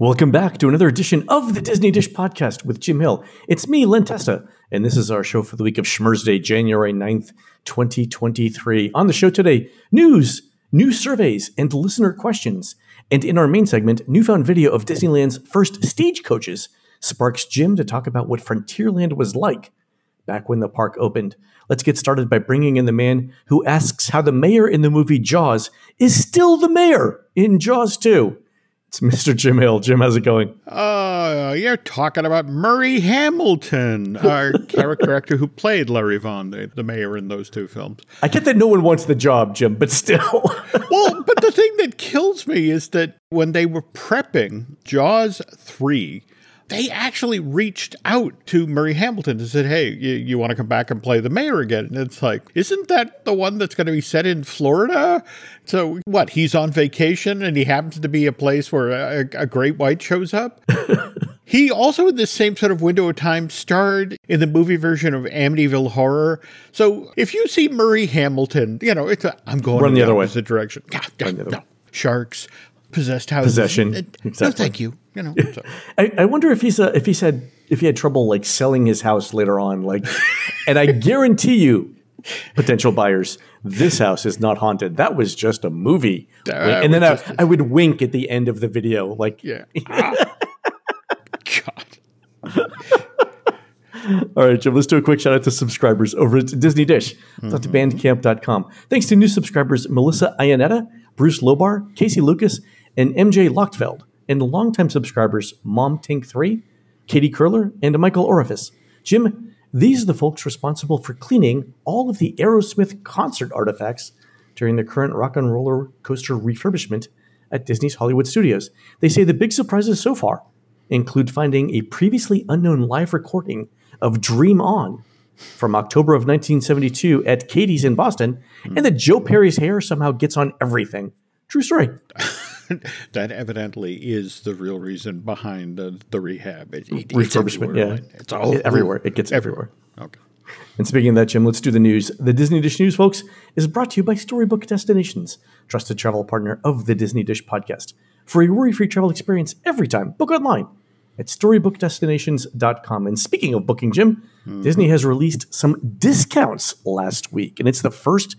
Welcome back to another edition of the Disney Dish Podcast with Jim Hill. It's me, Len Testa, and this is our show for the week of Schmersday, January 9th, 2023. On the show today, news, new surveys, and listener questions. And in our main segment, newfound video of Disneyland's first stagecoaches sparks Jim to talk about what Frontierland was like back when the park opened. Let's get started by bringing in the man who asks how the mayor in the movie Jaws is still the mayor in Jaws 2. It's Mr. Jim Hill. Jim, how's it going? Uh, you're talking about Murray Hamilton, our character actor who played Larry Vaughn, the, the mayor in those two films. I get that no one wants the job, Jim, but still. well, but the thing that kills me is that when they were prepping Jaws 3, they actually reached out to Murray Hamilton and said, Hey, you, you want to come back and play the mayor again? And it's like, Isn't that the one that's going to be set in Florida? So, what? He's on vacation and he happens to be a place where a, a great white shows up? he also, in this same sort of window of time, starred in the movie version of Amityville Horror. So, if you see Murray Hamilton, you know, it's a, I'm going Run the, the other way. direction. God, God, no. Sharks, possessed houses. Possession. exactly. No, thank you you know. So. I, I wonder if he's uh, if he said if he had trouble like selling his house later on, like, and I guarantee you, potential buyers, this house is not haunted. That was just a movie. Uh, and then I, I, would wink at the end of the video, like, yeah. Ah. God. All right, Jim, let's do a quick shout out to subscribers over at Disney Dish. Mm-hmm. to bandcamp.com. Thanks to new subscribers Melissa Ionetta, Bruce Lobar, Casey Lucas, and MJ Lochtfeld and longtime subscribers Mom Tank 3, Katie Curler, and Michael Orifice. Jim, these are the folks responsible for cleaning all of the Aerosmith concert artifacts during the current rock and roller coaster refurbishment at Disney's Hollywood Studios. They say the big surprises so far include finding a previously unknown live recording of Dream On from October of 1972 at Katie's in Boston, and that Joe Perry's hair somehow gets on everything. True story. that evidently is the real reason behind the, the rehab. It, it, Refurbishment, yeah. It's all everywhere. It gets everywhere. everywhere. Okay. And speaking of that, Jim, let's do the news. The Disney Dish News, folks, is brought to you by Storybook Destinations, trusted travel partner of the Disney Dish podcast. For a worry-free travel experience every time, book online at storybookdestinations.com. And speaking of booking, Jim, mm-hmm. Disney has released some discounts last week, and it's the first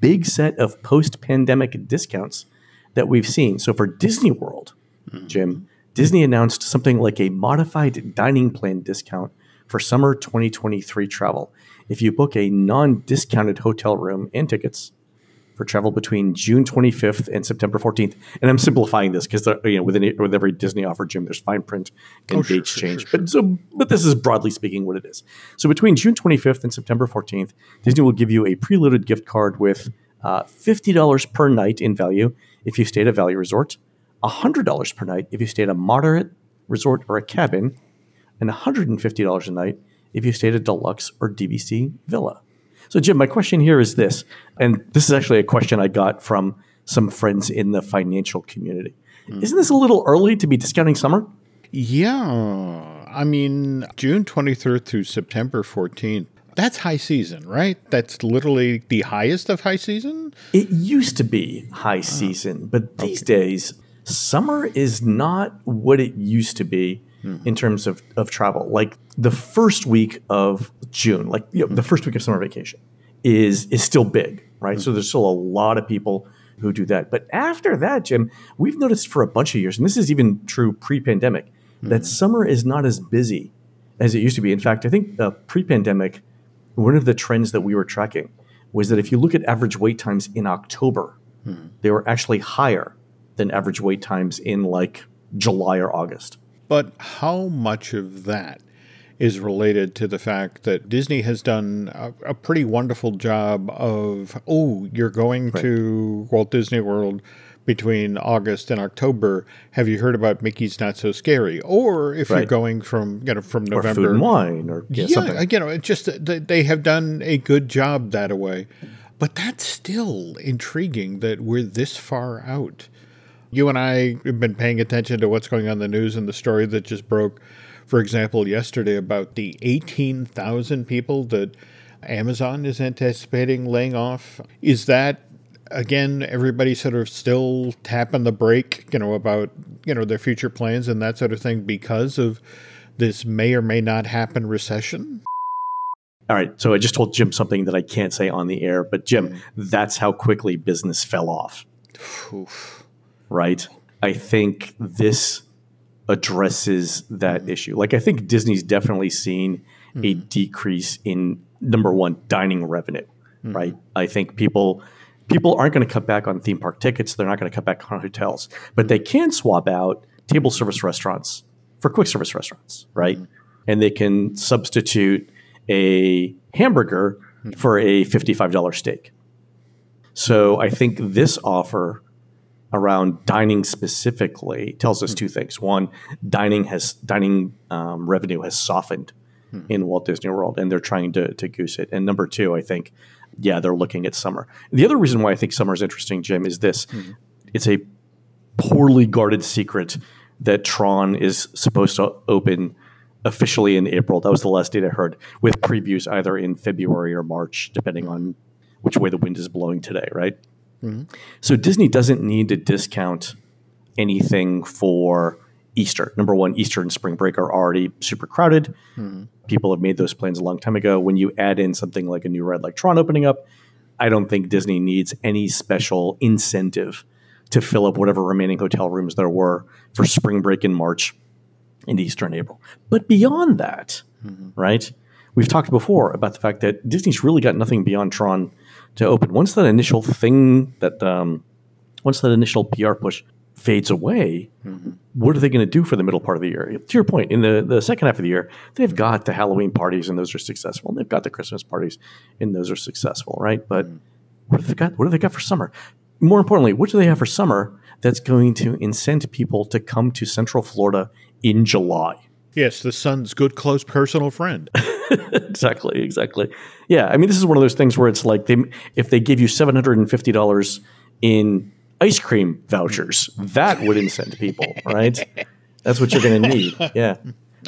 big set of post-pandemic discounts – that we've seen. So for Disney World, mm-hmm. Jim, Disney announced something like a modified dining plan discount for summer 2023 travel. If you book a non discounted hotel room and tickets for travel between June 25th and September 14th, and I'm simplifying this because you know with, any, with every Disney offer, Jim, there's fine print and oh, dates sure, change. Sure, sure, but so, but this is broadly speaking what it is. So between June 25th and September 14th, Disney will give you a preloaded gift card with uh, $50 per night in value if you stay at a value resort, $100 per night if you stay at a moderate resort or a cabin, and $150 a night if you stay at a deluxe or DVC villa. So, Jim, my question here is this, and this is actually a question I got from some friends in the financial community. Mm. Isn't this a little early to be discounting summer? Yeah. I mean, June 23rd through September 14th, that's high season, right? That's literally the highest of high season? It used to be high season, but these okay. days, summer is not what it used to be mm-hmm. in terms of, of travel. Like the first week of June, like you know, mm-hmm. the first week of summer vacation is is still big, right? Mm-hmm. So there's still a lot of people who do that. But after that, Jim, we've noticed for a bunch of years, and this is even true pre-pandemic, that summer is not as busy as it used to be. In fact, I think uh, pre-pandemic, one of the trends that we were tracking was that if you look at average wait times in October, hmm. they were actually higher than average wait times in like July or August. But how much of that is related to the fact that Disney has done a, a pretty wonderful job of, oh, you're going right. to Walt Disney World between August and October, have you heard about Mickey's Not So Scary? Or if right. you're going from you know from November, or food and wine, or yeah, yeah something. you know, it's just they have done a good job that way. But that's still intriguing that we're this far out. You and I have been paying attention to what's going on in the news and the story that just broke, for example, yesterday about the 18,000 people that Amazon is anticipating laying off. Is that again, everybody sort of still tapping the brake, you know, about you know their future plans and that sort of thing because of this may or may not happen recession. All right, so I just told Jim something that I can't say on the air, but Jim, mm. that's how quickly business fell off. Oof. Right? I think this addresses that mm. issue. Like I think Disney's definitely seen mm. a decrease in number one dining revenue. Mm. Right? I think people people aren't going to cut back on theme park tickets. They're not going to cut back on hotels, but they can swap out table service restaurants for quick service restaurants, right? Mm-hmm. And they can substitute a hamburger mm-hmm. for a $55 steak. So I think this offer around dining specifically tells us mm-hmm. two things. One, dining has dining um, revenue has softened mm-hmm. in Walt Disney World, and they're trying to, to goose it. And number two, I think yeah, they're looking at summer. The other reason why I think summer is interesting, Jim, is this: mm-hmm. it's a poorly guarded secret that Tron is supposed to open officially in April. That was the last date I heard, with previews either in February or March, depending on which way the wind is blowing today. Right. Mm-hmm. So Disney doesn't need to discount anything for Easter. Number one, Easter and spring break are already super crowded. Mm-hmm. People have made those plans a long time ago. When you add in something like a new ride like Tron opening up, I don't think Disney needs any special incentive to fill up whatever remaining hotel rooms there were for spring break in March and Easter in April. But beyond that, mm-hmm. right? We've talked before about the fact that Disney's really got nothing beyond Tron to open. Once that initial thing that um, once that initial PR push fades away, mm-hmm. What are they going to do for the middle part of the year? To your point, in the, the second half of the year, they've got the Halloween parties and those are successful. And they've got the Christmas parties and those are successful, right? But mm-hmm. what have they got? What have they got for summer? More importantly, what do they have for summer that's going to incent people to come to Central Florida in July? Yes, the sun's good, close personal friend. exactly, exactly. Yeah, I mean, this is one of those things where it's like they, if they give you seven hundred and fifty dollars in ice cream vouchers. That would incent people, right? That's what you're going to need. Yeah.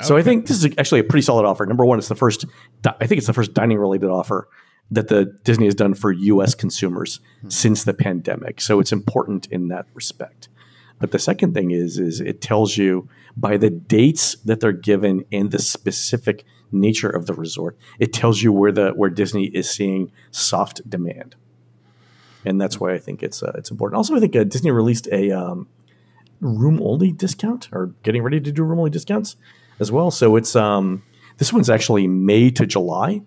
So I think this is actually a pretty solid offer. Number one, it's the first. I think it's the first dining related offer that the Disney has done for U.S. consumers hmm. since the pandemic. So it's important in that respect. But the second thing is, is it tells you by the dates that they're given and the specific nature of the resort, it tells you where the where Disney is seeing soft demand and that's why I think it's uh, it's important. Also, I think uh, Disney released a um, room only discount or getting ready to do room only discounts as well. So it's um, this one's actually May to July.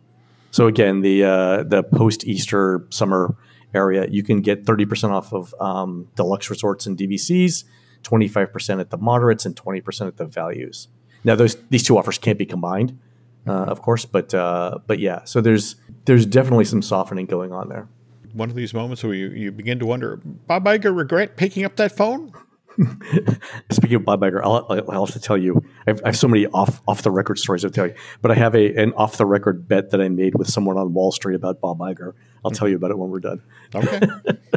So again, the uh, the post Easter summer area, you can get thirty percent off of um, deluxe resorts and DVCs, twenty five percent at the moderates, and twenty percent at the values. Now, those these two offers can't be combined, uh, of course, but uh, but yeah. So there's there's definitely some softening going on there one of these moments where you, you begin to wonder, Bob Iger regret picking up that phone? Speaking of Bob Iger, I'll, I'll, have to tell you, I have, I have, so many off off the record stories to tell you, but I have a an off the record bet that I made with someone on Wall Street about Bob Iger. I'll tell you about it when we're done. Okay.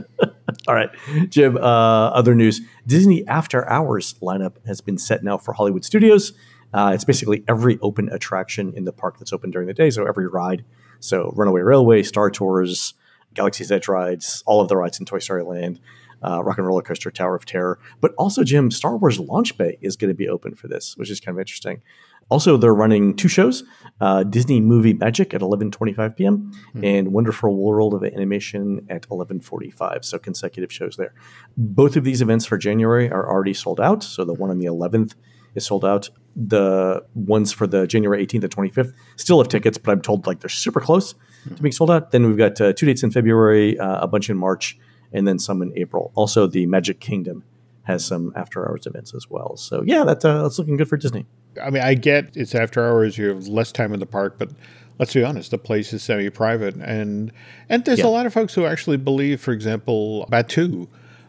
All right, Jim. Uh, other news: Disney After Hours lineup has been set now for Hollywood Studios. Uh, it's basically every open attraction in the park that's open during the day, so every ride. So Runaway Railway, Star Tours, Galaxy's Edge rides, all of the rides in Toy Story Land, uh, Rock and Roller Coaster, Tower of Terror. But also, Jim, Star Wars Launch Bay is going to be open for this, which is kind of interesting. Also, they're running two shows: uh, Disney Movie Magic at 11:25 p.m. Mm-hmm. and Wonderful World of Animation at 11:45. So consecutive shows there. Both of these events for January are already sold out. So the one on the 11th is sold out. The ones for the January 18th and 25th still have tickets, but I'm told like they're super close to being sold out. Then we've got uh, two dates in February, uh, a bunch in March, and then some in April. Also, the Magic Kingdom has some after hours events as well. So yeah, that's uh, that's looking good for Disney. I mean, I get it's after hours; you have less time in the park, but let's be honest, the place is semi-private, and and there's yeah. a lot of folks who actually believe, for example, Batuu,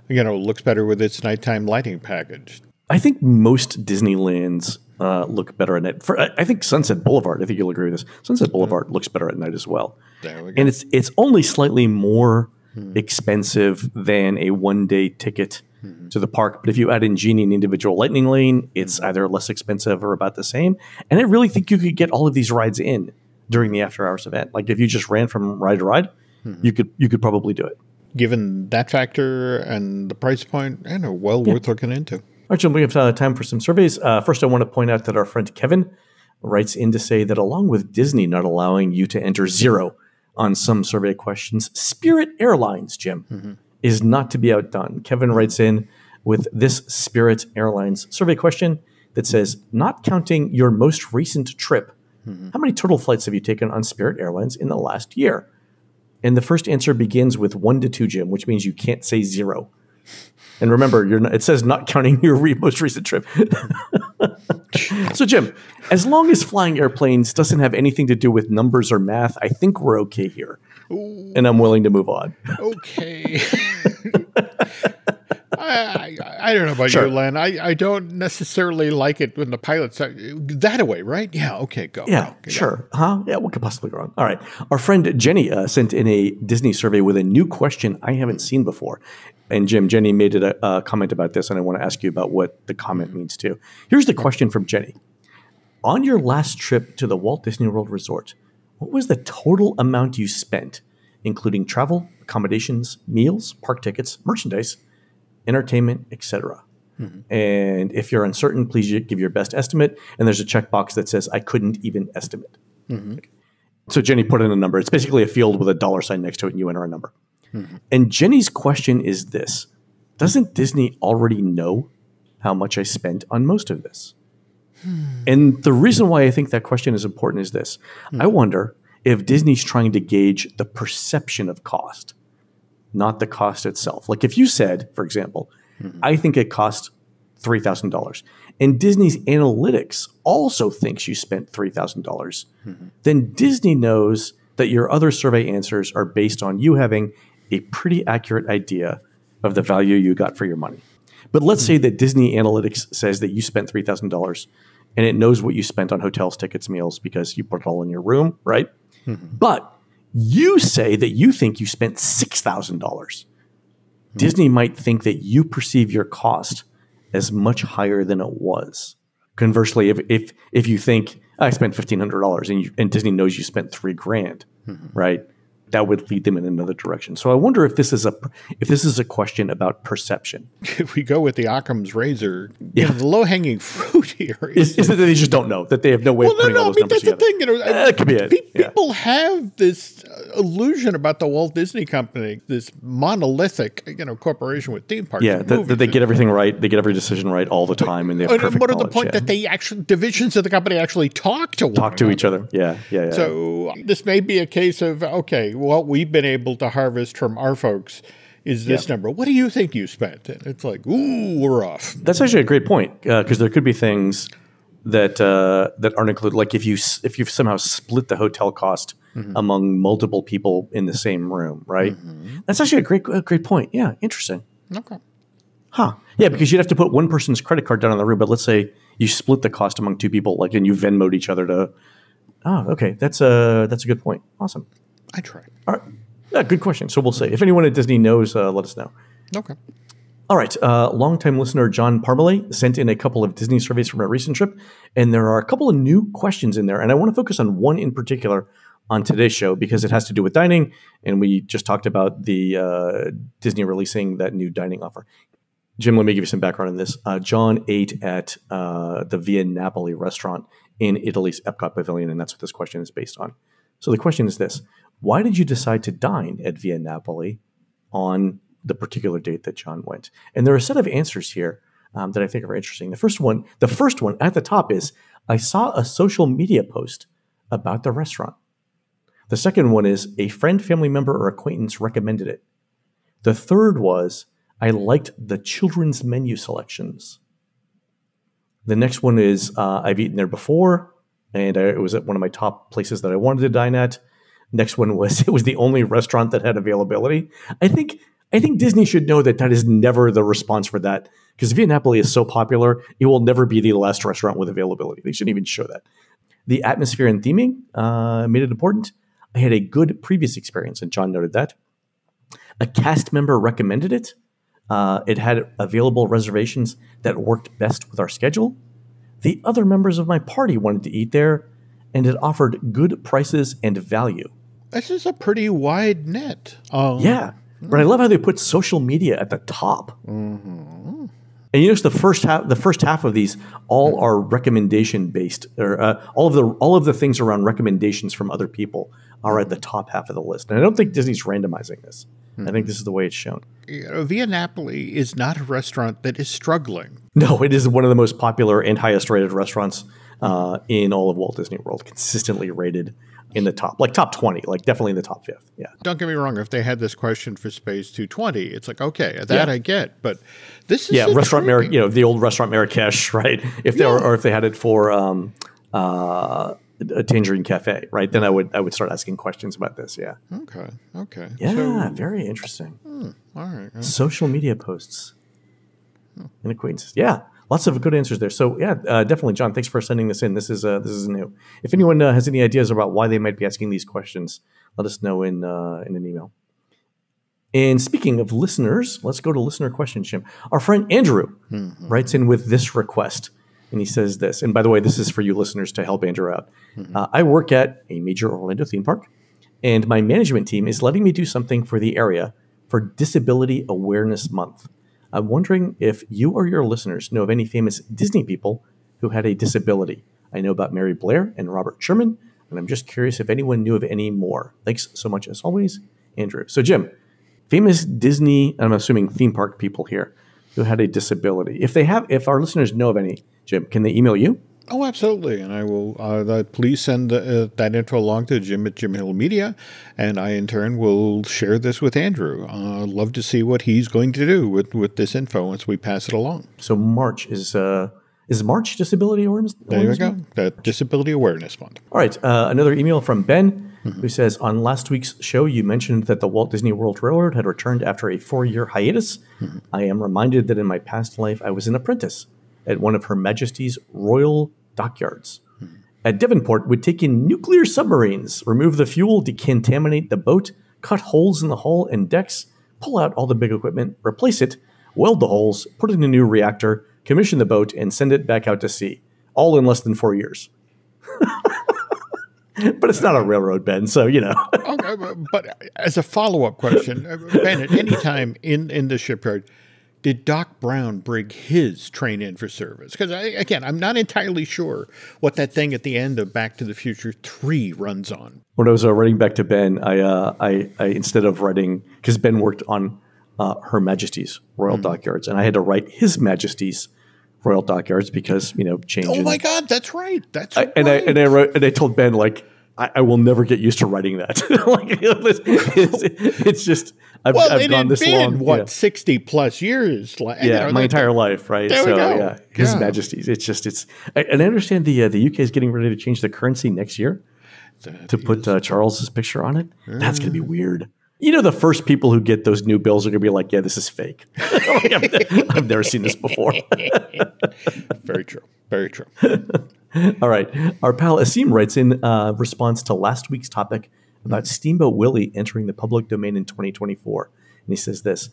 you know, looks better with its nighttime lighting package. I think most Disneylands uh, look better at night. For, I think Sunset Boulevard. I think you'll agree with this. Sunset Boulevard looks better at night as well. There we go. And it's it's only slightly more mm-hmm. expensive than a one day ticket mm-hmm. to the park. But if you add in Genie and individual Lightning Lane, it's hmm. either less expensive or about the same. And I really think you could get all of these rides in during the after hours event. Like if you just ran from ride to ride, hmm. you could you could probably do it. given that factor and the price point, I know, well worth looking into. All right, Jim, we have uh, time for some surveys. Uh, first, I want to point out that our friend Kevin writes in to say that along with Disney not allowing you to enter zero on some survey questions, Spirit Airlines, Jim, is not to be outdone. Kevin writes in with this Spirit Airlines survey question that says, not counting your most recent trip, how many total flights have you taken on Spirit Airlines in the last year? And the first answer begins with one to two, Jim, which means you can't say zero. And remember, you're not, it says not counting your re- most recent trip. so, Jim, as long as flying airplanes doesn't have anything to do with numbers or math, I think we're okay here. And I'm willing to move on. Okay. I, I, I don't know about Sure. you, Len. I, I don't necessarily like it when the pilots are that away, right? Yeah. Okay. Go. Yeah, go, go. sure. Huh? Yeah, what could possibly go wrong? All right. Our friend Jenny uh, sent in a Disney survey with a new question I haven't seen before. And Jim, Jenny made a, a comment about this, and I want to ask you about what the comment means too. Here's the question from Jenny On your last trip to the Walt Disney World Resort, what was the total amount you spent, including travel, accommodations, meals, park tickets, merchandise, entertainment, etc.? Mm-hmm. And if you're uncertain, please give your best estimate. And there's a checkbox that says, I couldn't even estimate. Mm-hmm. So Jenny put in a number. It's basically a field with a dollar sign next to it, and you enter a number. And Jenny's question is this Doesn't Disney already know how much I spent on most of this? And the reason why I think that question is important is this I wonder if Disney's trying to gauge the perception of cost, not the cost itself. Like if you said, for example, I think it cost $3,000, and Disney's analytics also thinks you spent $3,000, dollars mm-hmm. then Disney knows that your other survey answers are based on you having a pretty accurate idea of the value you got for your money. But let's say that Disney Analytics says that you spent $3,000 and it knows what you spent on hotels, tickets, meals because you put it all in your room, right? Mm-hmm. But you say that you think you spent $6,000. Hmm. Disney might think that you perceive your cost as much higher than it was. Conversely, if if if you think I spent fifteen hundred dollars and you, and Disney knows you spent three grand, mm-hmm. right? That would lead them in another direction. So I wonder if this is a if this is a question about perception. If we go with the Occam's razor, you know, the low hanging fruit here is. Is, that they just don't know that they have no way well, of no, putting no. all I mean, numbers that's the thing. You know, That could be it. pe- Yeah. People have this illusion about the Walt Disney Company, this monolithic, you know, corporation with theme parks. Yeah, that, that they get everything right. They get every decision right all the time, and they have and perfect what are the point yeah. that they actually divisions of the company actually talk to one talk to another. each other. Yeah, yeah, yeah. So this may be a case of okay, what we've been able to harvest from our folks is this Yeah. number. What do you think you spent? And it's like, ooh, we're off. That's actually a great point uh, because there could be things that uh, that aren't included. Like if you if you've somehow split the hotel cost mm-hmm. among multiple people in the same room, right? Mm-hmm. That's actually a great a great point. Yeah, interesting. Okay. Huh? Yeah, because you'd have to put one person's credit card down on the room, but let's say you split the cost among two people, like and you Venmoed each other to. Oh, okay. That's a that's a good point. Awesome. I tried. All right. Yeah, good question. So we'll see. If anyone at Disney knows, uh, let us know. Okay. All right. Uh, longtime listener John Parmalee sent in a couple of Disney surveys from a recent trip, and there are a couple of new questions in there. And I want to focus on one in particular on today's show because it has to do with dining, and we just talked about the uh, Disney releasing that new dining offer. Jim, let me give you some background on this. Uh, John ate at uh, the Via Napoli restaurant in Italy's Epcot Pavilion, and that's what this question is based on. So the question is this Why did you decide to dine at Via Napoli on the particular date that John went? And there are a set of answers here um, that I think are interesting. The first one, the first one at the top is I saw a social media post about the restaurant. The second one is a friend, family member, or acquaintance recommended it. The third was I liked the children's menu selections. The next one is uh, I've eaten there before, and I, it was at one of my top places that I wanted to dine at. Next one was it was the only restaurant that had availability. I think I think Disney should know that that is never the response for that because Via Napoli is so popular, it will never be the last restaurant with availability. They shouldn't even show that. The atmosphere and theming uh, made it important. I had a good previous experience, and John noted that. A cast member recommended it. Uh, it had available reservations that worked best with our schedule. The other members of my party wanted to eat there, and it offered good prices and value. This is a pretty wide net. Um, Yeah. But I love how they put social media at the top. And you notice the first half, the first half of these all are recommendation based, or uh, all of the all of the things around recommendations from other people are at the top half of the list. And I don't think Disney's randomizing this. I think this is the way it's shown. You know, Via Napoli is not a restaurant that is struggling. No, it is one of the most popular and highest rated restaurants uh, in all of Walt Disney World. Consistently rated in the top, like top twenty, like definitely in the top fifth. Yeah. Don't get me wrong. If they had this question for Space 220, it's like okay, that Yeah. I get. But this is yeah, restaurant Mar- you know, the old restaurant Marrakesh, right? If they were, or if they had it for um, uh, a Tangerine Cafe, right? Then I would I would start asking questions about this. Yeah, Okay. Okay. yeah, So, very interesting. all right. uh, Social media posts and acquaintances. Yeah, lots of good answers there. So yeah, uh, definitely, John. Thanks for sending this in. This is uh, this is new. If anyone uh, has any ideas about why they might be asking these questions, let us know in uh, in an email. And speaking of listeners, let's go to listener questions, Jim. Our friend Andrew writes in with this request. And he says this. And by the way, this is for you listeners to help Andrew out. Uh, I work at a major Orlando theme park, and my management team is letting me do something for the area for Disability Awareness Month. I'm wondering if you or your listeners know of any famous Disney people who had a disability. I know about Mary Blair and Robert Sherman, and I'm just curious if anyone knew of any more. Thanks so much, as always, Andrew. So, Jim, famous Disney, I'm assuming theme park people here who had a disability. If they have, if our listeners know of any, Jim, can they email you? Oh, absolutely. And I will, uh, please send uh, that info along to Jim at Jim Hill Media. And I, in turn, will share this with Andrew. Uh, love to see what he's going to do with, with this info once we pass it along. So March is uh, is March Disability Awareness? There you go. That Disability Awareness Month. All right, uh, another email from Ben, who says on last week's show you mentioned that the Walt Disney World Railroad had returned after a four-year hiatus. I am reminded that in my past life I was an apprentice at one of Her Majesty's Royal Dockyards. At Devonport, we'd take in nuclear submarines, remove the fuel, decontaminate the boat, cut holes in the hull and decks, pull out all the big equipment, replace it, weld the holes, put in a new reactor, commission the boat, and send it back out to sea, all in less than four years. but it's not a railroad, Ben, so you know. okay, but- as a follow up question, uh, Ben, at any time in, in the shipyard, did Doc Brown bring his train in for service? Because again, I'm not entirely sure what that thing at the end of Back to the Future Three runs on. when I was uh, writing back to Ben, I, uh, I, I instead of writing because Ben worked on uh, Her Majesty's Royal Dockyards, and I had to write His Majesty's Royal Dockyards because you know change. Oh my God, that's right. That's I, right. and I and I wrote and I told Ben like I, I will never get used to writing that. like it's, it's just I've, well, I've gone this been long. what yeah. sixty plus years. Like, you yeah, know, my that- entire life, right? There we so go. yeah, His Yeah. Majesty's. It's just it's, I- and I understand the uh, the UK is getting ready to change the currency next year to put uh, Charles's picture on it. That's gonna be weird. You know, the first people who get those new bills are gonna be like, "Yeah, this is fake. Like, I've, I've never seen this before." Very true. Very true. All right. Our pal Asim writes in uh, response to last week's topic about Steamboat Willie entering the public domain in 2024. And he says this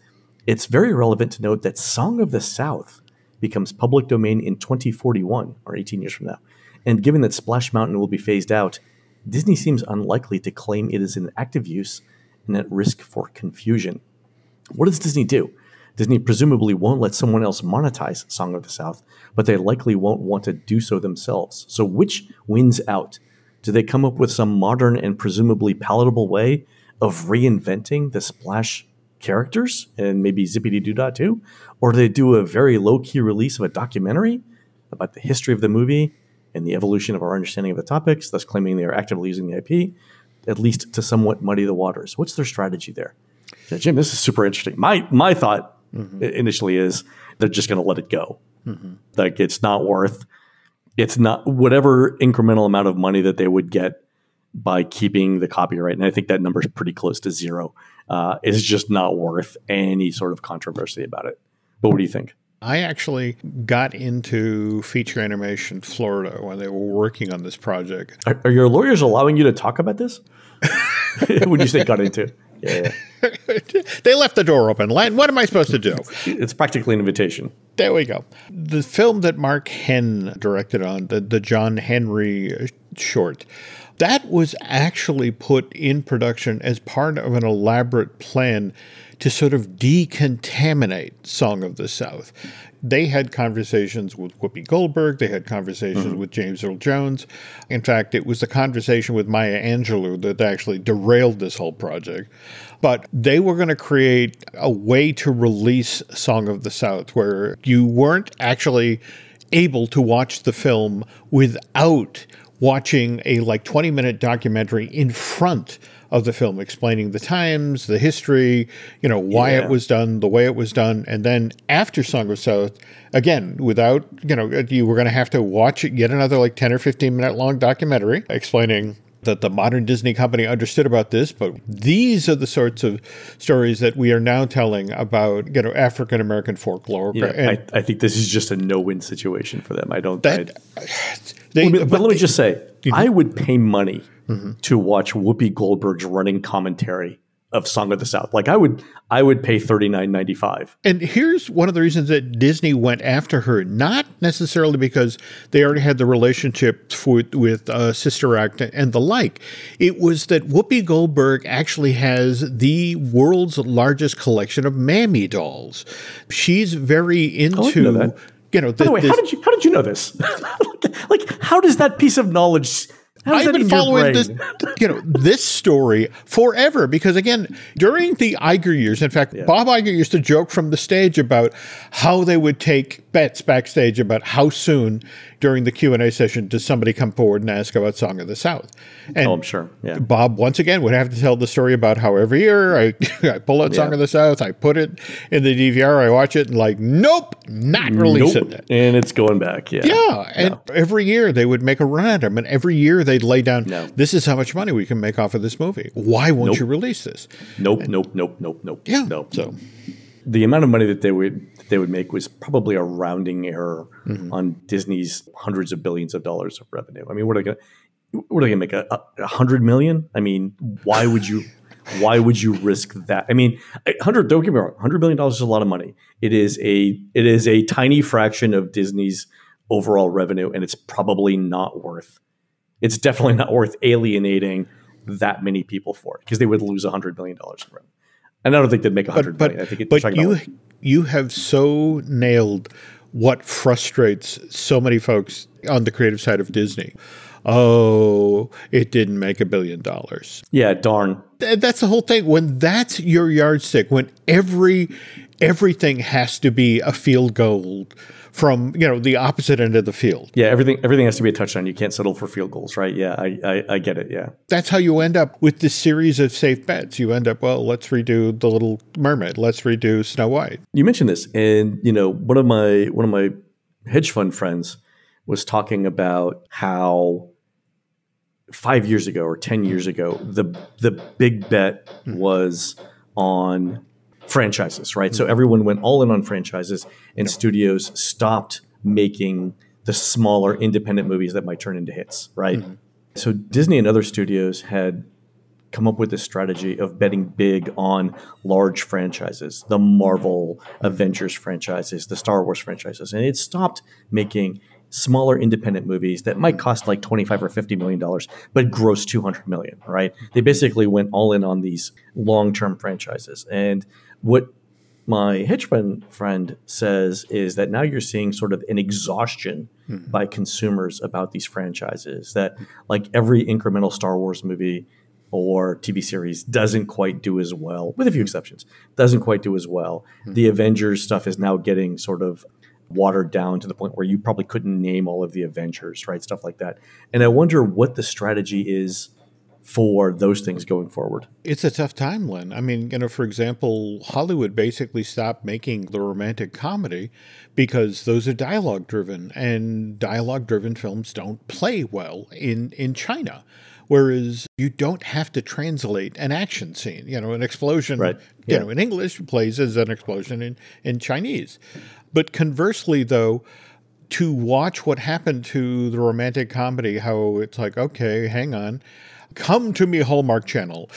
It's very relevant to note that Song of the South becomes public domain in 2041, or 18 years from now. And given that Splash Mountain will be phased out, Disney seems unlikely to claim it is in active use and at risk for confusion. What does Disney do? Disney presumably won't let someone else monetize Song of the South, but they likely won't want to do so themselves. So, which wins out? Do they come up with some modern and presumably palatable way of reinventing the Splash characters and maybe Zippity Doo Dah too? Or do they do a very low key release of a documentary about the history of the movie and the evolution of our understanding of the topics, thus claiming they are actively using the IP, at least to somewhat muddy the waters? What's their strategy there? Yeah, Jim, this is super interesting. My my thought i- initially is they're just going to let it go. Like it's not worth. It's not whatever incremental amount of money that they would get by keeping the copyright, and I think that number is pretty close to zero. Uh, is just not worth any sort of controversy about it. But what do you think? I actually got into feature animation Florida when they were working on this project. Are, are your lawyers allowing you to talk about this? when you say got into, yeah, they left the door open. Len, What am I supposed to do? it's practically an invitation. There we go. The film that Mark Henn directed on, the, the John Henry short, that was actually put in production as part of an elaborate plan to sort of decontaminate Song of the South. They had conversations with Whoopi Goldberg. They had conversations mm-hmm. with James Earl Jones. In fact, it was the conversation with Maya Angelou that actually derailed this whole project. But they were going to create a way to release Song of the South where you weren't actually able to watch the film without watching a like 20 minute documentary in front of the film explaining the times, the history, you know, why yeah. it was done, the way it was done. And then after Song of South, again, without, you know, you were going to have to watch yet another like 10 or 15 minute long documentary explaining that the modern Disney company understood about this, but these are the sorts of stories that we are now telling about, you know, African American folklore. Yeah, and I, I, think this is just a no-win situation for them. I don't. That, I, they, but, but, let me just say, I would pay money mm-hmm. to watch Whoopi Goldberg's running commentary of Song of the South. Like I would I would pay thirty nine ninety five. And here's one of the reasons that Disney went after her, not necessarily because they already had the relationship with, with uh, Sister Act and the like. It was that Whoopi Goldberg actually has the world's largest collection of Mammy dolls. She's very into. You know, the, By the way, this, how did you how did you know this? like, how does that piece of knowledge I've been following this, you know, this story forever because again, during the Iger years, in fact, yeah. Bob Iger used to joke from the stage about how they would take bets backstage about how soon during the Q&A session does somebody come forward and ask about Song of the South. And oh, I'm sure. Yeah. Bob once again would have to tell the story about how every year I, I pull out Song yeah. of the South, I put it in the DVR, I watch it and like, nope, not releasing nope. it. And it's going back. Yeah. Yeah. And no. every year they would make a run at him and every year they'd lay down, no. this is how much money we can make off of this movie. Why won't nope. you release this? Nope, and, nope, nope, nope, nope. Yeah. Nope. So the amount of money that they would they would make was probably a rounding error mm-hmm. on Disney's hundreds of billions of dollars of revenue. I mean, what are they going what are they going to make a, a, hundred million? I mean, why would you? why would you risk that? I mean, hundred. Don't get me wrong. Hundred million dollars is a lot of money. It is a it is a tiny fraction of Disney's overall revenue, and it's probably not worth. It's definitely not worth alienating that many people for it because they would lose hundred million dollars in revenue. And I don't think they'd make a hundred million. I think it, but you you have so nailed what frustrates so many folks on the creative side of Disney. Oh, it didn't make a billion dollars. Yeah, darn. That's the whole thing. When that's your yardstick, when every everything has to be a field goal from you know the opposite end of the field. Yeah, everything everything has to be a touchdown. You can't settle for field goals, right? Yeah, I, I, I get it. Yeah, that's how you end up with this series of safe bets. You end up well. Let's redo the Little Mermaid. Let's redo Snow White. You mentioned this, and you know one of my one of my hedge fund friends was talking about how five years ago or ten years ago the the big bet hmm. was on franchises, right? Mm-hmm. So everyone went all in on franchises, and studios stopped making the smaller independent movies that might turn into hits, right? Mm-hmm. So Disney and other studios had come up with this strategy of betting big on large franchises, the Marvel Avengers franchises, the Star Wars franchises, and it stopped making smaller independent movies that might cost like 25 or 50 million dollars but gross 200 million right? They basically went all in on these long-term franchises. And what my hedge fund friend says is that now you're seeing sort of an exhaustion mm-hmm. by consumers about these franchises that like every incremental Star Wars movie or TV series doesn't quite do as well with a few exceptions doesn't quite do as well. Mm-hmm. the Avengers stuff is now getting sort of watered down to the point where you probably couldn't name all of the Avengers right stuff like that and I wonder what the strategy is for those things going forward. It's a tough time, Len. I mean, you know, for example, Hollywood basically stopped making the romantic comedy because those are dialogue driven, and dialogue driven films don't play well in in China. Whereas you don't have to translate an action scene. You know, an explosion, right. you yeah. know, in English plays as an explosion in, in Chinese. But conversely, though, to watch what happened to the romantic comedy, how it's like, okay, hang on Come to Me Hallmark Channel,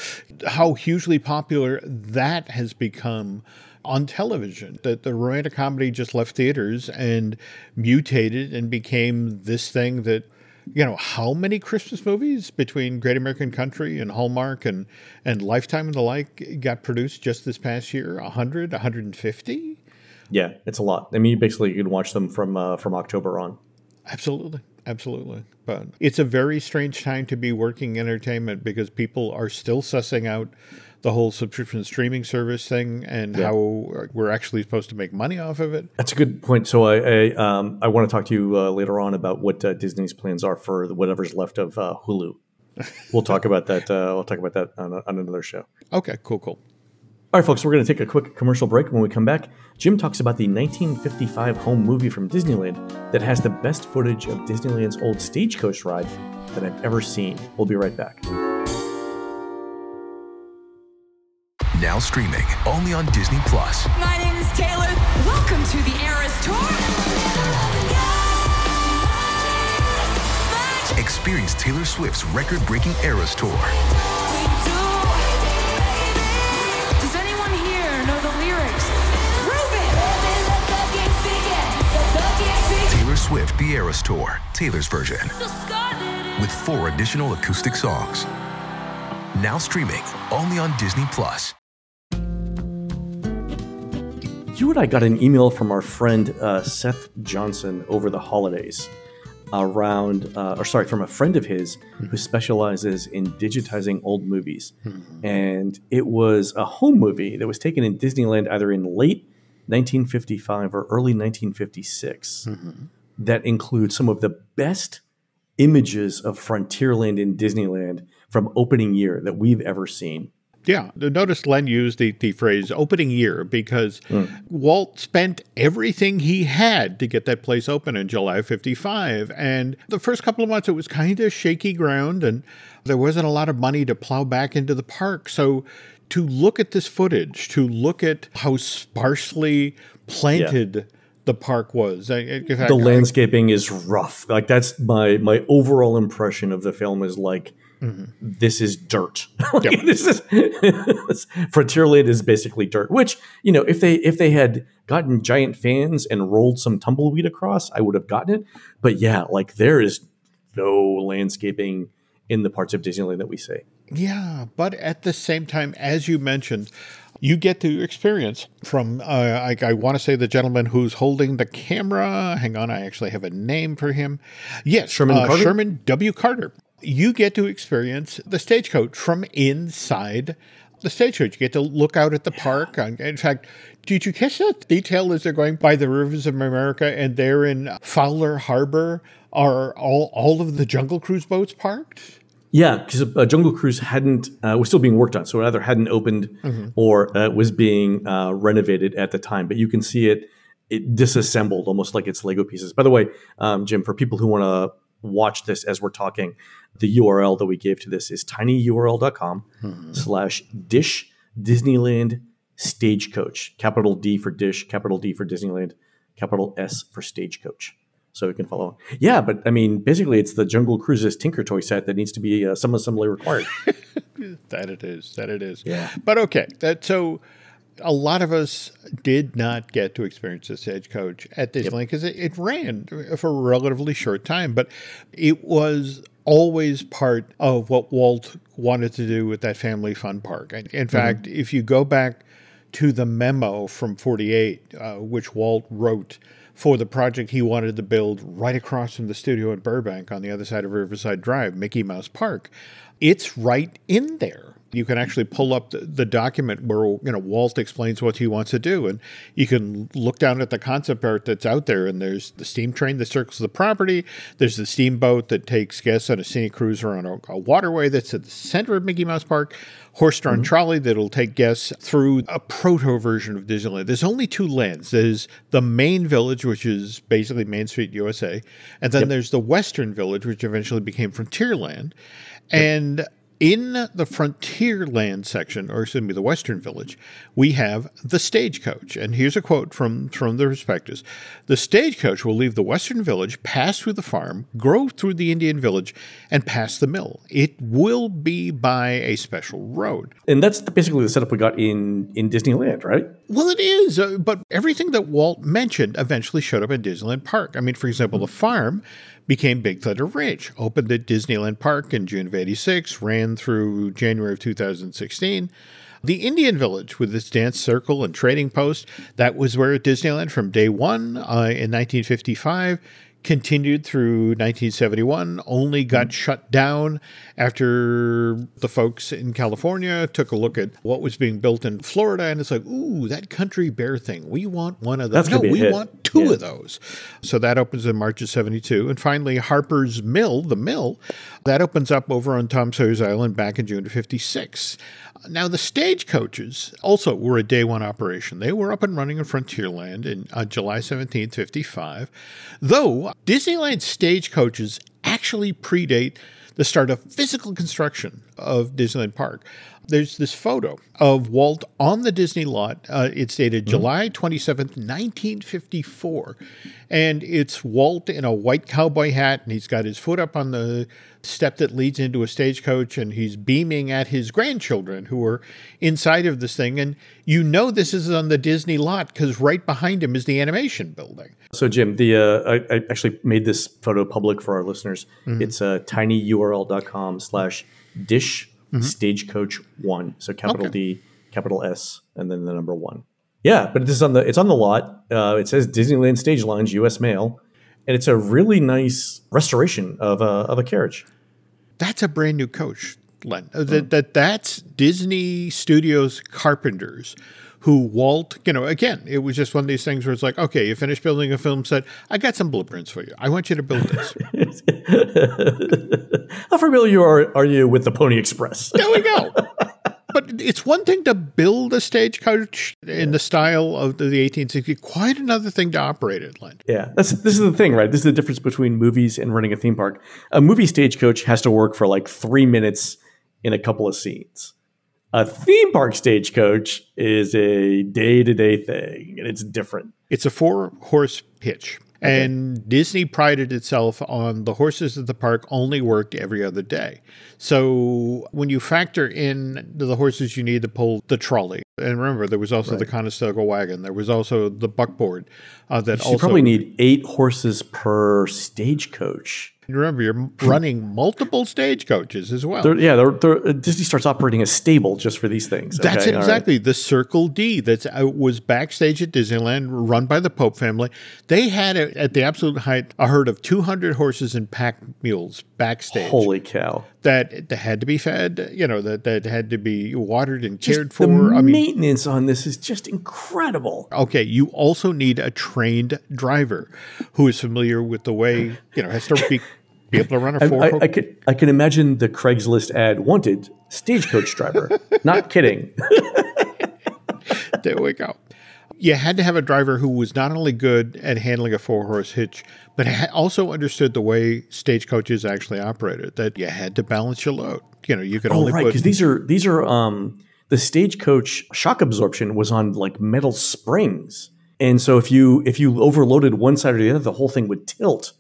how hugely popular that has become on television. That the romantic comedy just left theaters and mutated and became this thing that you know, how many Christmas movies between Great American Country and Hallmark and, and Lifetime and the like got produced just this past year? 100, 150? Yeah, it's a lot. I mean, you basically you can watch them from uh, from October on. Absolutely. Absolutely. But it's a very strange time to be working entertainment because people are still sussing out the whole subscription streaming service thing and yeah. how we're actually supposed to make money off of it. That's a good point. So I I, um, I want to talk to you uh, later on about what uh, Disney's plans are for whatever's left of uh, Hulu. We'll talk about that. Uh, we'll talk about that on, on another show. Okay. Cool. Cool. All right, folks, we're going to take a quick commercial break. When we come back, Jim talks about the 1955 home movie from Disneyland that has the best footage of Disneyland's old stagecoach ride that I've ever seen. We'll be right back. Now streaming only on Disney Plus. My name is Taylor. Welcome to the Eras Tour. Experience Taylor Swift's record breaking Eras Tour. Swift The Eras Tour, Taylor's version, with four additional acoustic songs. Now streaming only on Disney Plus. You and I got an email from our friend uh, Seth Johnson over the holidays around, uh, or sorry, from a friend of his mm-hmm. who specializes in digitizing old movies. Mm-hmm. And it was a home movie that was taken in Disneyland either in late 1955 or early 1956. Mm-hmm that includes some of the best images of Frontierland in Disneyland from opening year that we've ever seen. Yeah, notice Len used the, the phrase opening year because mm. Walt spent everything he had to get that place open in July 55. And the first couple of months, it was kind of shaky ground and there wasn't a lot of money to plow back into the park. So to look at this footage, to look at how sparsely planted yeah the park was. the landscaping is rough. Like that's my my overall impression of the film is like mm-hmm. this is dirt. Yep. this is Frontierland is basically dirt. Which you know, if they if they had gotten giant fans and rolled some tumbleweed across, I would have gotten it. But yeah, like there is no landscaping in the parts of Disneyland that we see. Yeah, but at the same time, as you mentioned, you get to experience from, uh, I, I want to say the gentleman who's holding the camera. Hang on, I actually have a name for him. Yes, Sherman, uh, Sherman W. Carter. You get to experience the stagecoach from inside the stagecoach. You get to look out at the park. In fact, did you catch that detail as they're going by the rivers of America and they're in Fowler Harbor? Are all, all of the Jungle Cruise boats parked? Yeah, because uh, Jungle Cruise hadn't uh, was still being worked on, so it either hadn't opened mm-hmm. or uh, was being uh, renovated at the time. But you can see it it disassembled almost like it's Lego pieces. By the way, um, Jim, for people who want to watch this as we're talking, the URL that we gave to this is tinyurl.com mm-hmm. slash dish Disneyland stagecoach. Capital D for dish, capital D for Disneyland, capital S for stagecoach so we can follow. Yeah, but I mean, basically, it's the Jungle Cruises Tinker Toy set that needs to be uh, some assembly required. that it is. That it is. Yeah. But okay, that so a lot of us did not get to experience the stagecoach at Disneyland yep. because it, it ran for a relatively short time, but it was always part of what Walt wanted to do with that family fun park. In mm-hmm. fact, mm-hmm. if you go back to the memo from 48, uh, which Walt wrote for the project he wanted to build right across from the studio at Burbank on the other side of Riverside Drive, Mickey Mouse Park. It's right in there you can actually pull up the, the, document where you know Walt explains what he wants to do, and you can look down at the concept art that's out there. And there's the steam train that circles the property. There's the steamboat that takes guests on a scenic cruise around a, a waterway that's at the center of Mickey Mouse Park. Horse-drawn mm-hmm. trolley that'll take guests through a proto version of Disneyland. There's only two lands. There's the main village, which is basically Main Street USA, and then yep. there's the Western Village, which eventually became Frontierland. And in the Frontierland section, or excuse me, the Western Village, we have the stagecoach. And here's a quote from, from the prospectus The stagecoach will leave the Western Village, pass through the farm, go through the Indian Village, and pass the mill. It will be by a special road. And that's basically the setup we got in, in Disneyland, right? Well, it is, uh, but everything that Walt mentioned eventually showed up in Disneyland Park. I mean, for example, the farm became Big Thunder Ranch, opened at Disneyland Park in June of 86, ran through January of 2016. The Indian Village, with its dance circle and trading post, that was where Disneyland from day one uh, in 1955 continued through 1971, only got shut down after the folks in California took a look at what was being built in Florida. And it's like, ooh, that country bear thing. We want one of those. No, gonna be a we hit. want two Yeah. of those. So that opens in March of 72. And finally, Harper's Mill, the mill, that opens up over on Tom Sawyer's Island back in June of 56. Now, the stagecoaches also were a day one operation. They were up and running in Frontierland in uh, July 17th, 55, though Disneyland stagecoaches actually predate the start of physical construction of Disneyland Park. There's this photo of Walt on the Disney lot. Uh, it's dated July 27th, 1954. And it's Walt in a white cowboy hat, and he's got his foot up on the step that leads into a stagecoach, and he's beaming at his grandchildren who are inside of this thing. And you know this is on the Disney lot because right behind him is the animation building. So, Jim, the uh, I, I actually made this photo public for our listeners. It's uh, tinyurl.com slash dish stagecoach one. So capital Okay. D, capital S, and then the number one. Yeah, but this is on the it's on the lot. Uh, it says Disneyland Stage Lines U.S. Mail, and it's a really nice restoration of a of a carriage. That's a brand new coach, Len. Uh, That, that that's Disney Studios carpenters who Walt, you know, again, it was just one of these things where it's like, okay, you finished building a film set. I got some blueprints for you. I want you to build this. How familiar are, are you with the Pony Express? there we go. But it's one thing to build a stagecoach in the style of the, the 1860s, quite another thing to operate it, Len. Yeah, that's this is the thing, right? This is the difference between movies and running a theme park. A movie stagecoach has to work for like three minutes in a couple of scenes. A theme park stagecoach is a day to day thing, and it's different. It's a four horse hitch. And Disney prided itself on the horses at the park only worked every other day. So when you factor in the horses you need to pull the trolley, and remember there was also the Conestoga wagon, there was also the buckboard uh, that You also probably need eight horses per stagecoach. remember you're running multiple stagecoaches as well. They're, yeah, they're, they're, uh, Disney starts operating a stable just for these things. That's okay? it All right. exactly. The Circle D that was backstage at Disneyland, run by the Pope family. They had a, at the absolute height a herd of 200 horses and pack mules backstage Holy cow! That, that had to be fed. You know that that had to be watered and Just cared for. the I mean, maintenance on this is just incredible. okay, you also need a trained driver who is familiar with the way you know has to be. Be able to run a I, four. I, I, can, I can imagine the Craigslist ad wanted stagecoach driver. Not kidding. There we go. You had to have a driver who was not only good at handling a four horse hitch, but also understood the way stagecoaches actually operated. That you had to balance your load. You know, you could Oh, only right, because these are these are um the stagecoach shock absorption was on like metal springs, and so if you if you overloaded one side or the other, the whole thing would tilt,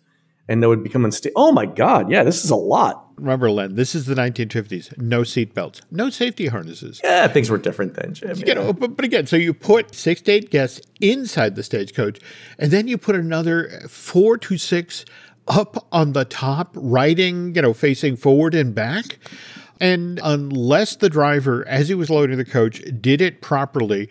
and that would become unstable. Oh my god, yeah, this is a lot. remember, Len. This is the 1950s. No seat belts, no safety harnesses. Yeah, things were different then, Jim. You know, but, but again, so you put six to eight guests inside the stagecoach, and then you put another four to six up on the top, riding, you know, facing forward and back. And unless the driver, as he was loading the coach, did it properly,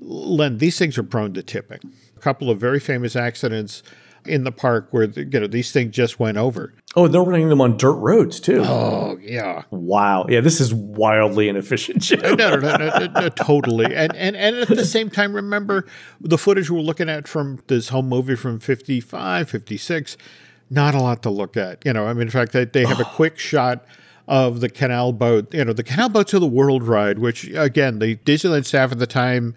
Len, these things are prone to tipping. A couple of very famous accidents in the park where the, you know these things just went over. Oh, they're running them on dirt roads too. Oh yeah, Wow, yeah, this is wildly inefficient, Jim. no, no, no, no, no, totally. And, and and at the same time, remember the footage we're looking at from this home movie from 55, 56, not a lot to look at. You know, I mean, in fact, they, they have a quick shot of the canal boat, you know, the canal boat to the world ride, which again, the Disneyland staff at the time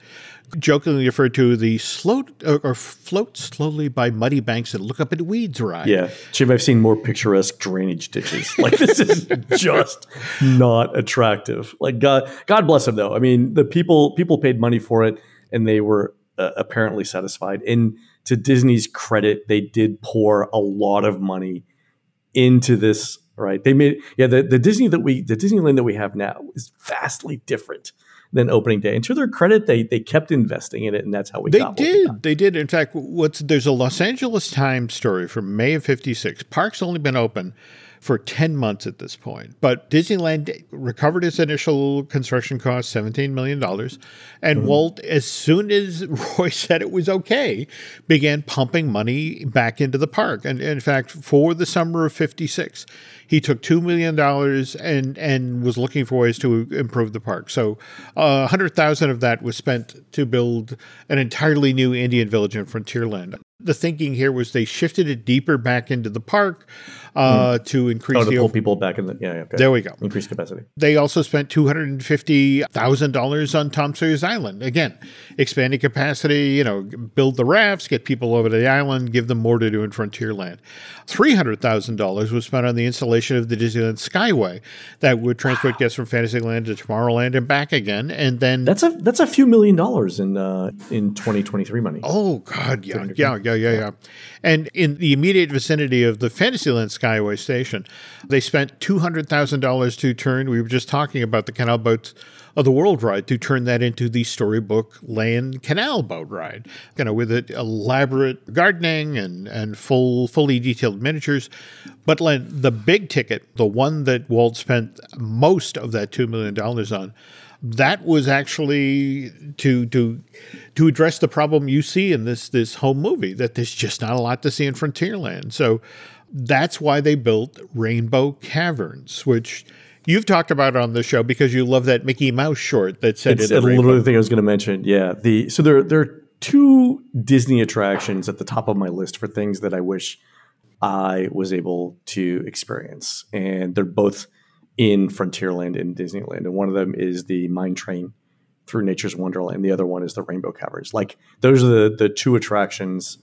jokingly referred to the slow or, float slowly by muddy banks and look up at weeds ride. Yeah, Jim, I've seen more picturesque drainage ditches. Like this is just not attractive. Like God, God bless them though. I mean, the people people paid money for it, and they were uh, apparently satisfied. And to Disney's credit, they did pour a lot of money into this. Right? They made yeah. The, the Disney that we the Disneyland that we have now is vastly different than opening day. And to their credit, they they kept investing in it, and that's how we They we did. got. They did. In fact, what's there's a Los Angeles Times story from May of '56. Park's only been open for 10 months at this point, but Disneyland recovered its initial construction cost, $17 million. And Walt, as soon as Roy said it was okay, began pumping money back into the park. And in fact, for the summer of 56, he took $2 million and, and was looking for ways to improve the park. So uh, 100000 of that was spent to build an entirely new Indian village in Frontierland. The thinking here was they shifted it deeper back into the park uh, to increase Oh, to the pull over- people back in the yeah. Okay. There we go. Increased capacity. They also spent two hundred and fifty thousand dollars on Tom Sawyer's Island. Again, expanding capacity. You know, build the rafts, get people over to the island, give them more to do in Frontierland. Three hundred thousand dollars was spent on the installation of the Disneyland Skyway that would transport guests from Fantasyland to Tomorrowland and back again. And then That's a that's a few million dollars in uh, in 2023 money. Oh God, yeah, yeah, yeah, yeah, yeah. And in the immediate vicinity of the Fantasyland Skyway station, they spent two hundred thousand dollars to turn. We were just talking about the Canal Boats of the World ride to turn that into the Storybook Land Canal Boat ride. You know, with it elaborate gardening and and full fully detailed miniatures. But the big ticket, the one that Walt spent most of that two million dollars on that was actually to to to address the problem you see in this this home movie that there's just not a lot to see in Frontierland. So that's why they built Rainbow Caverns, which you've talked about it on the show because you love that Mickey Mouse short that said It's the literally the thing I was going to mention. Yeah. The so there there are two Disney attractions at the top of my list for things that I wish I was able to experience, and they're both in Frontierland and Disneyland. And one of them is the Mine Train through Nature's Wonderland. And the other one is the Rainbow Caverns. Like those are the the two attractions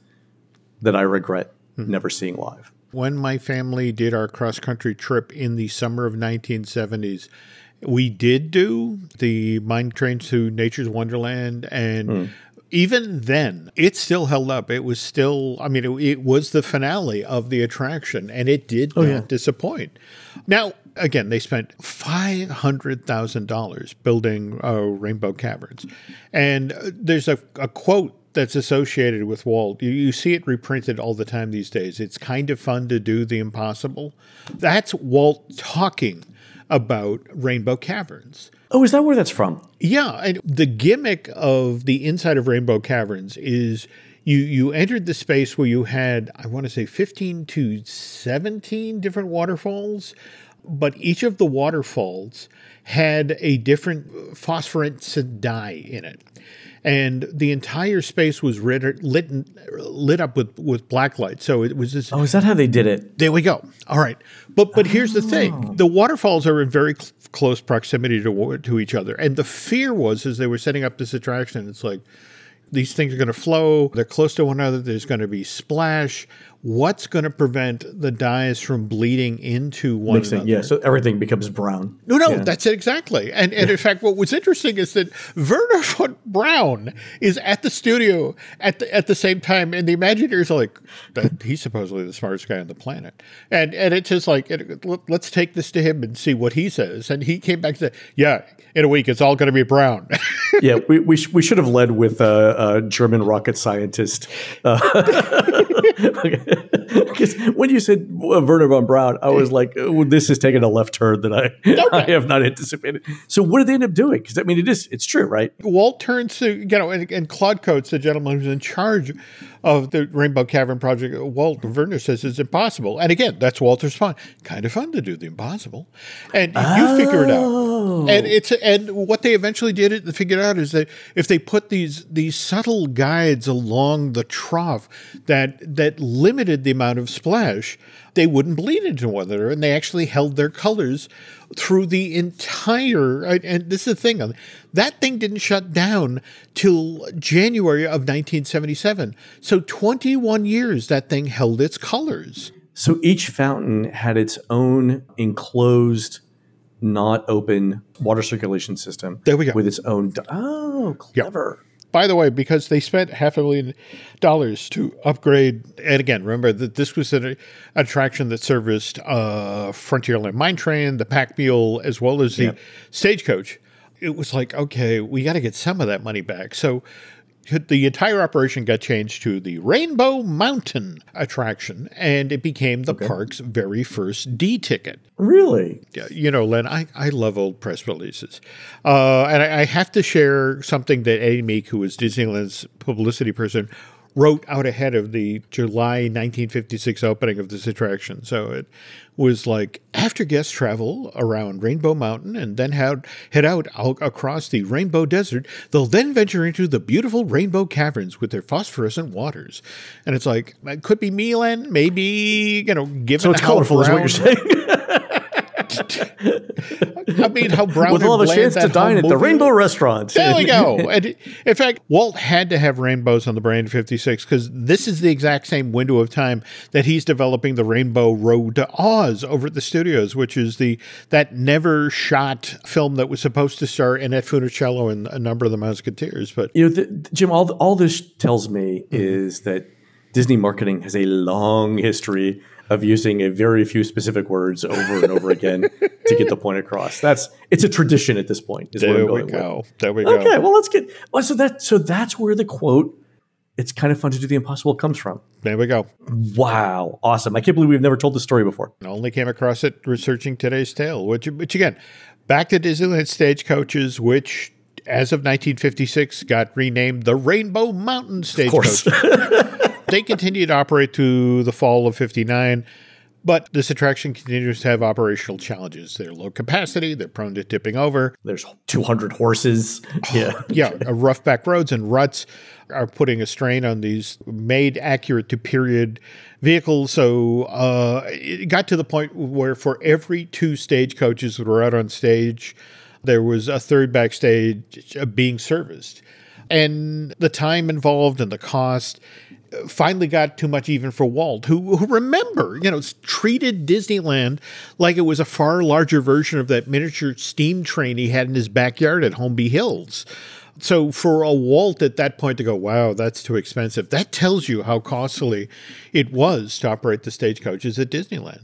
that I regret hmm. never seeing live. When my family did our cross country trip in the summer of 1970s, we did do the mine train to Nature's Wonderland and even then it still held up. It was still i mean it, it was the finale of the attraction and it did not yeah. disappoint. Now again they spent $500000 building uh, rainbow caverns. And uh, there's a, a quote that's associated with Walt. You, you see it reprinted all the time these days. It's kind of fun to do the impossible. That's Walt talking about Rainbow Caverns. Oh, is that where that's from? Yeah, and the gimmick of the inside of Rainbow Caverns is you you entered the space where you had I want to say 15 to 17 different waterfalls, but each of the waterfalls had a different phosphorescent dye in it. And the entire space was lit, lit, lit up with, with black light. So it was this Oh, is that how they did it? there we go. All right, but but here's the thing: oh. the waterfalls are in very cl- close proximity to to each other, and the fear was as they were setting up this attraction, it's like these things are going to flow. They're close to one another. There's going to be splash. What's going to prevent the dyes from bleeding into one Mixing, another? yeah. So everything becomes brown. No, no, Yeah. that's it exactly. And and in fact, what was interesting is that Wernher von Braun is at the studio at the at the same time, and the Imagineers are like, he's supposedly the smartest guy on the planet, and and it's just like, it, let- let's take this to him and see what he says. And he came back and said, yeah, in a week it's all going to be brown. yeah, we, we, sh- we should have led with a, a German rocket scientist. Uh, 'cause when you said uh, Wernher von Braun, I was like, oh, this is taking a left turn that I, I have not anticipated. So what did they end up doing? Because I mean, it is it's true, right? Walt turns to, you know, and, and Claude Coats, the gentleman who's in charge of the Rainbow Cavern project, Walt Wernher says it's impossible. And again, that's Walter's response. Kind of fun to do the impossible. And you figure it out. Oh. And it's and what they eventually did it figured out is that if they put these these subtle guides along the trough that that limited the amount of splash, they wouldn't bleed into one another, and they actually held their colors through the entire. And this is the thing: that thing didn't shut down till January of 1977. So 21 years that thing held its colors. So each fountain had its own enclosed, not open water circulation system. There we go. With its own. Oh, clever. By the way, because they spent half a million dollars to upgrade, and again, remember that this was an attraction that serviced uh, Frontierland Mine Train, the Pack Mule, as well as the Stagecoach. it was like, okay, we got to get some of that money back. So the entire operation got changed to the Rainbow Mountain attraction, and it became the park's very first D ticket. Really? Yeah, You know, Len, I, I love old press releases. Uh, and I, I have to share something that Eddie Meck, who was Disneyland's publicity person, wrote out ahead of the July 1956 opening of this attraction. So it was like after guests travel around Rainbow Mountain and then head, head out, out across the Rainbow Desert, they'll then venture into the beautiful Rainbow Caverns with their phosphorescent waters. And it's like, it could be Milan, maybe, you know, given So it's colorful, is what you're saying. I mean, how brown We'll and have a chance to dine at the Rainbow is. Restaurant. There we go. And in fact, Walt had to have rainbows on the Brand 56 because this is the exact same window of time that he's developing the Rainbow Road to Oz over at the studios, which is the that never shot film that was supposed to star Annette Funicello and a number of the Musketeers. But You know, th- Jim, all, all this tells me Mm-hmm. is that Disney marketing has a long history of using a very few specific words over and over again to get the point across. That's it's a tradition at this point. Is what I'm there we going with. go. There we go. Okay, well, let's get. Well, so that so that's where the quote. It's kind of fun to do the impossible comes from. There we go. Wow, awesome! I can't believe we've never told the story before. I only came across it researching today's tale, which, which again, back to Disneyland Stagecoaches, which as of 1956 got renamed the Rainbow Mountain. Stagecoach. they continued to operate to the fall of 59. But this attraction continues to have operational challenges. They're low capacity, they're prone to tipping over. There's 200 horses. Yeah, Yeah, rough back roads and ruts are putting a strain on these made accurate to period vehicles. So uh, it got to the point where for every two stagecoaches that were out on stage, there was a third backstage being serviced. And the time involved and the cost finally got too much even for Walt, who, who remember, you know, treated Disneyland like it was a far larger version of that miniature steam train he had in his backyard at Holmby Hills. So for a Walt at that point to go, wow, that's too expensive, that tells you how costly it was to operate the stagecoaches at Disneyland.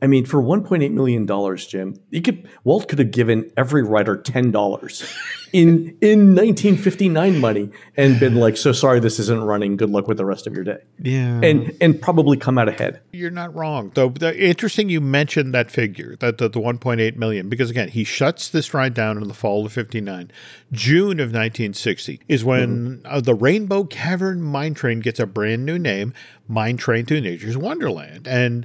I mean, for 1.8 million dollars, Jim, you could Walt could have given every writer ten dollars in in 1959 money and been like, "So sorry, this isn't running. Good luck with the rest of your day." Yeah. and and probably come out ahead. You're not wrong. Though the, interesting you mentioned that figure, that the, the 1.8 million, because again, he shuts this ride down in the fall of 59. June of 1960 is when uh, the Rainbow Cavern Mine Train gets a brand new name, Mine Train to Nature's Wonderland. And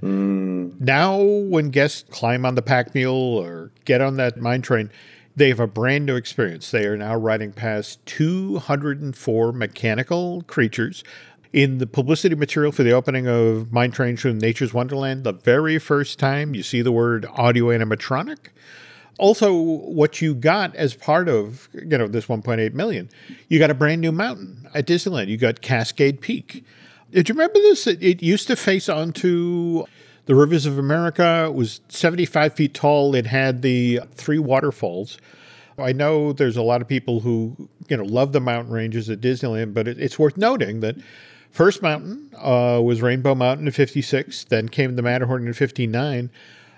now when guests climb on the pack mule or get on that mine train, they have a brand new experience. They are now riding past 204 mechanical creatures. In the publicity material for the opening of Mine Train to Nature's Wonderland, the very first time you see the word audio animatronic. Also, what you got as part of you know this 1.8 million, you got a brand new mountain at Disneyland. You got Cascade Peak. Did you remember this? It, it used to face onto the rivers of America. Was 75 feet tall. It had the three waterfalls. I know there's a lot of people who you know love the mountain ranges at Disneyland, but it, it's worth noting that first mountain uh, was Rainbow Mountain in '56. Then came the Matterhorn in '59.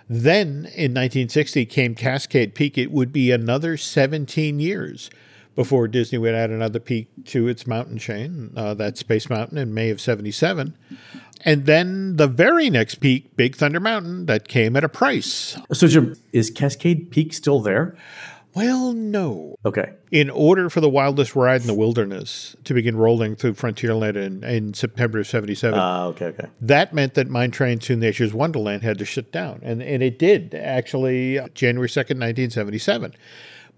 Then in 1960 came Cascade Peak. It would be another 17 years before Disney would add another peak to its mountain chain, uh, that Space Mountain in May of 77. And then the very next peak, Big Thunder Mountain, that came at a price. So, Jim, is Cascade Peak still there? Well, no. Okay, In order for the wildest ride in the wilderness to begin rolling through Frontierland in, in September of 77, uh, okay, okay. that meant that Mine Train to Nature's Wonderland had to shut down. And, and it did, actually, January 2nd, 1977.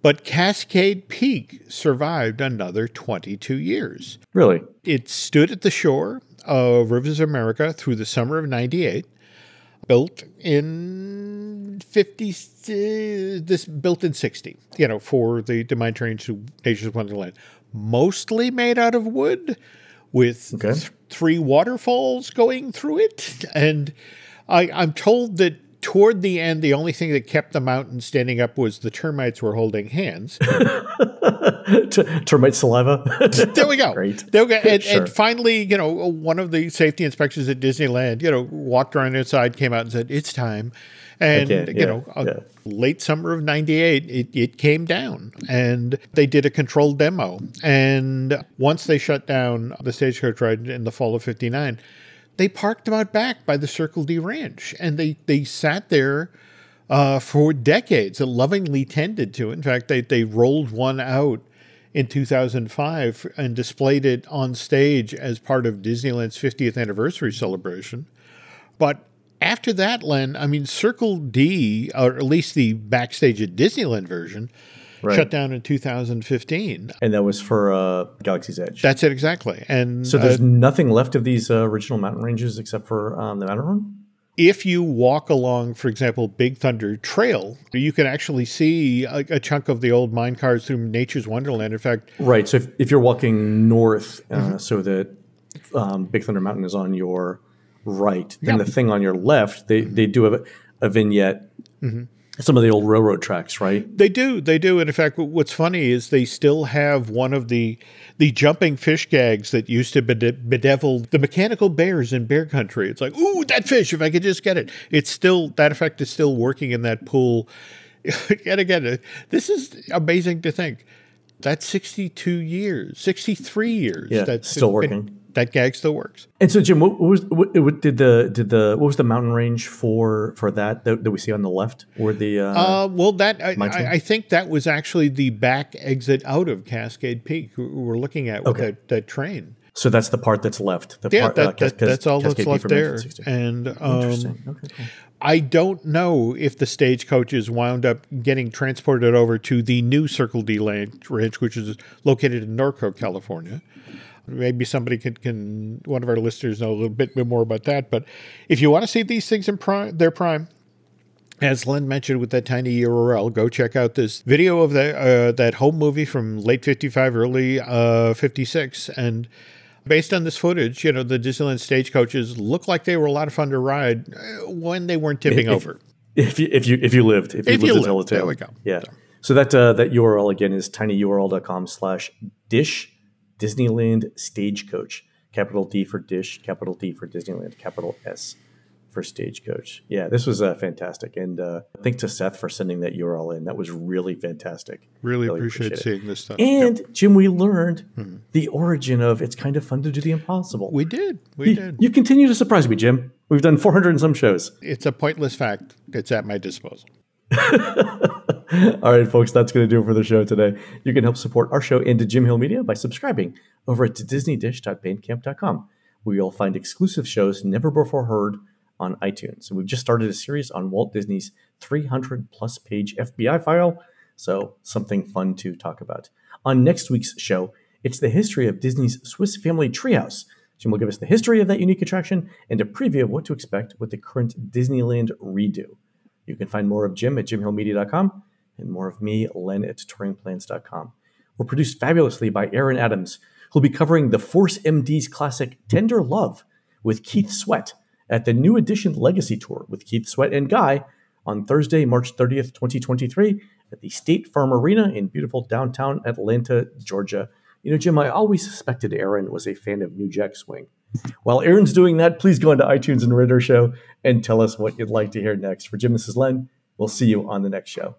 But Cascade Peak survived another 22 years. Really? It stood at the shore of Rivers of America through the summer of 98. Built in 50, uh, this built in 60, you know, for the, the to Nature's Wonderland. Mostly made out of wood with Okay. th- three waterfalls going through it. And I, I'm told that toward the end, the only thing that kept the mountain standing up was the termites were holding hands. T- termite saliva. there we go. Great. There we go. And, Sure. and finally, you know, one of the safety inspectors at Disneyland, you know, walked around inside, came out and said, "It's time." And Okay, you yeah, know, uh, yeah. late summer of '98, it, it came down, and they did a controlled demo. And once they shut down the stagecoach ride in the fall of '59, they parked them out back by the Circle D Ranch, and they they sat there uh, for decades, and lovingly tended to. In fact, they they rolled one out in 2005 and displayed it on stage as part of Disneyland's 50th anniversary celebration. But after that, Len, I mean, Circle D, or at least the backstage at Disneyland version, Right. shut down in 2015. and that was for uh, Galaxy's Edge. That's it exactly. And so there's uh, nothing left of these uh, original mountain ranges except for um, the Matterhorn. if you walk along, for example, Big Thunder Trail, you can actually see a, a chunk of the old mine cars through Nature's Wonderland. In fact, Right. So if, if you're walking north, uh, Mm-hmm. so that um, Big Thunder Mountain is on your right, then Yeah. the thing on your left, they, they do have a, a vignette. Some of the old railroad tracks, right? They do, they do, and in fact, what's funny is they still have one of the the jumping fish gags that used to bede- bedevil the mechanical bears in Bear Country. It's like, ooh, that fish! If I could just get it, it's still that effect is still working in that pool. and again, uh, this is amazing to think. That's sixty-two years, sixty-three years. Yeah, that's still working. That gag still works. And so, Jim, what, what was what, what did the did the what was the mountain range for for that that, that we see on the left? Or the uh, Uh, well, that I, I, I think that was actually the back exit out of Cascade Peak we- we're looking at with Okay. that, that train. so that's the part that's left. The Yeah, part, that, uh, Cas- that, that's all Cascade that's left there. And um, Okay, cool. I don't know if the stagecoaches wound up getting transported over to the new Circle D Ranch, which is located in Norco, California. Maybe somebody can, can one of our listeners know a little bit more about that. But if you want to see these things in prime, their prime, as Len mentioned with that tiny URL, go check out this video of the, uh, that home movie from late 55, early uh, 56. And based on this footage, you know, the Disneyland stagecoaches look like they were a lot of fun to ride uh, when they weren't tipping If- over. If you if you if you lived, if you If lived you to tell lived, the tale. there we go. Yeah. So that uh, that URL again is tinyurl.com slash dish Disneyland stagecoach. Capital D for dish, capital D for Disneyland, capital S for stagecoach. Yeah, this was uh, fantastic. And uh, thanks to Seth for sending that URL in. That was really fantastic. Really, appreciate, it. seeing this stuff. And Jim, we learned Hmm. the origin of it's kind of fun to do the impossible. we did. We you, did. you continue to surprise me, Jim. We've done 400 and some shows. It's a pointless fact. It's at my disposal. All right, folks, that's going to do it for the show today. You can help support our show and Jim Hill Media by subscribing over at disneydish.bandcamp.com, where you'll find exclusive shows never before heard on iTunes. And we've just started a series on Walt Disney's 300 plus page FBI file, so something fun to talk about. On next week's show, it's the history of Disney's Swiss Family Treehouse. Jim will give us the history of that unique attraction and a preview of what to expect with the current Disneyland redo. You can find more of Jim at jimhillmedia.com and more of me, Len, at touringplans.com. We're produced fabulously by Aaron Adams, who'll be covering the Force MD's classic Tender Love with Keith Sweat at the New Edition Legacy Tour with Keith Sweat and Guy on Thursday, March 30th, 2023 at the State Farm Arena in beautiful downtown Atlanta, Georgia. You know, Jim, I always suspected Aaron was a fan of New Jack Swing. While Aaron's doing that, please go into iTunes and our show and tell us what you'd like to hear next. For Jim, this is Len. We'll see you on the next show.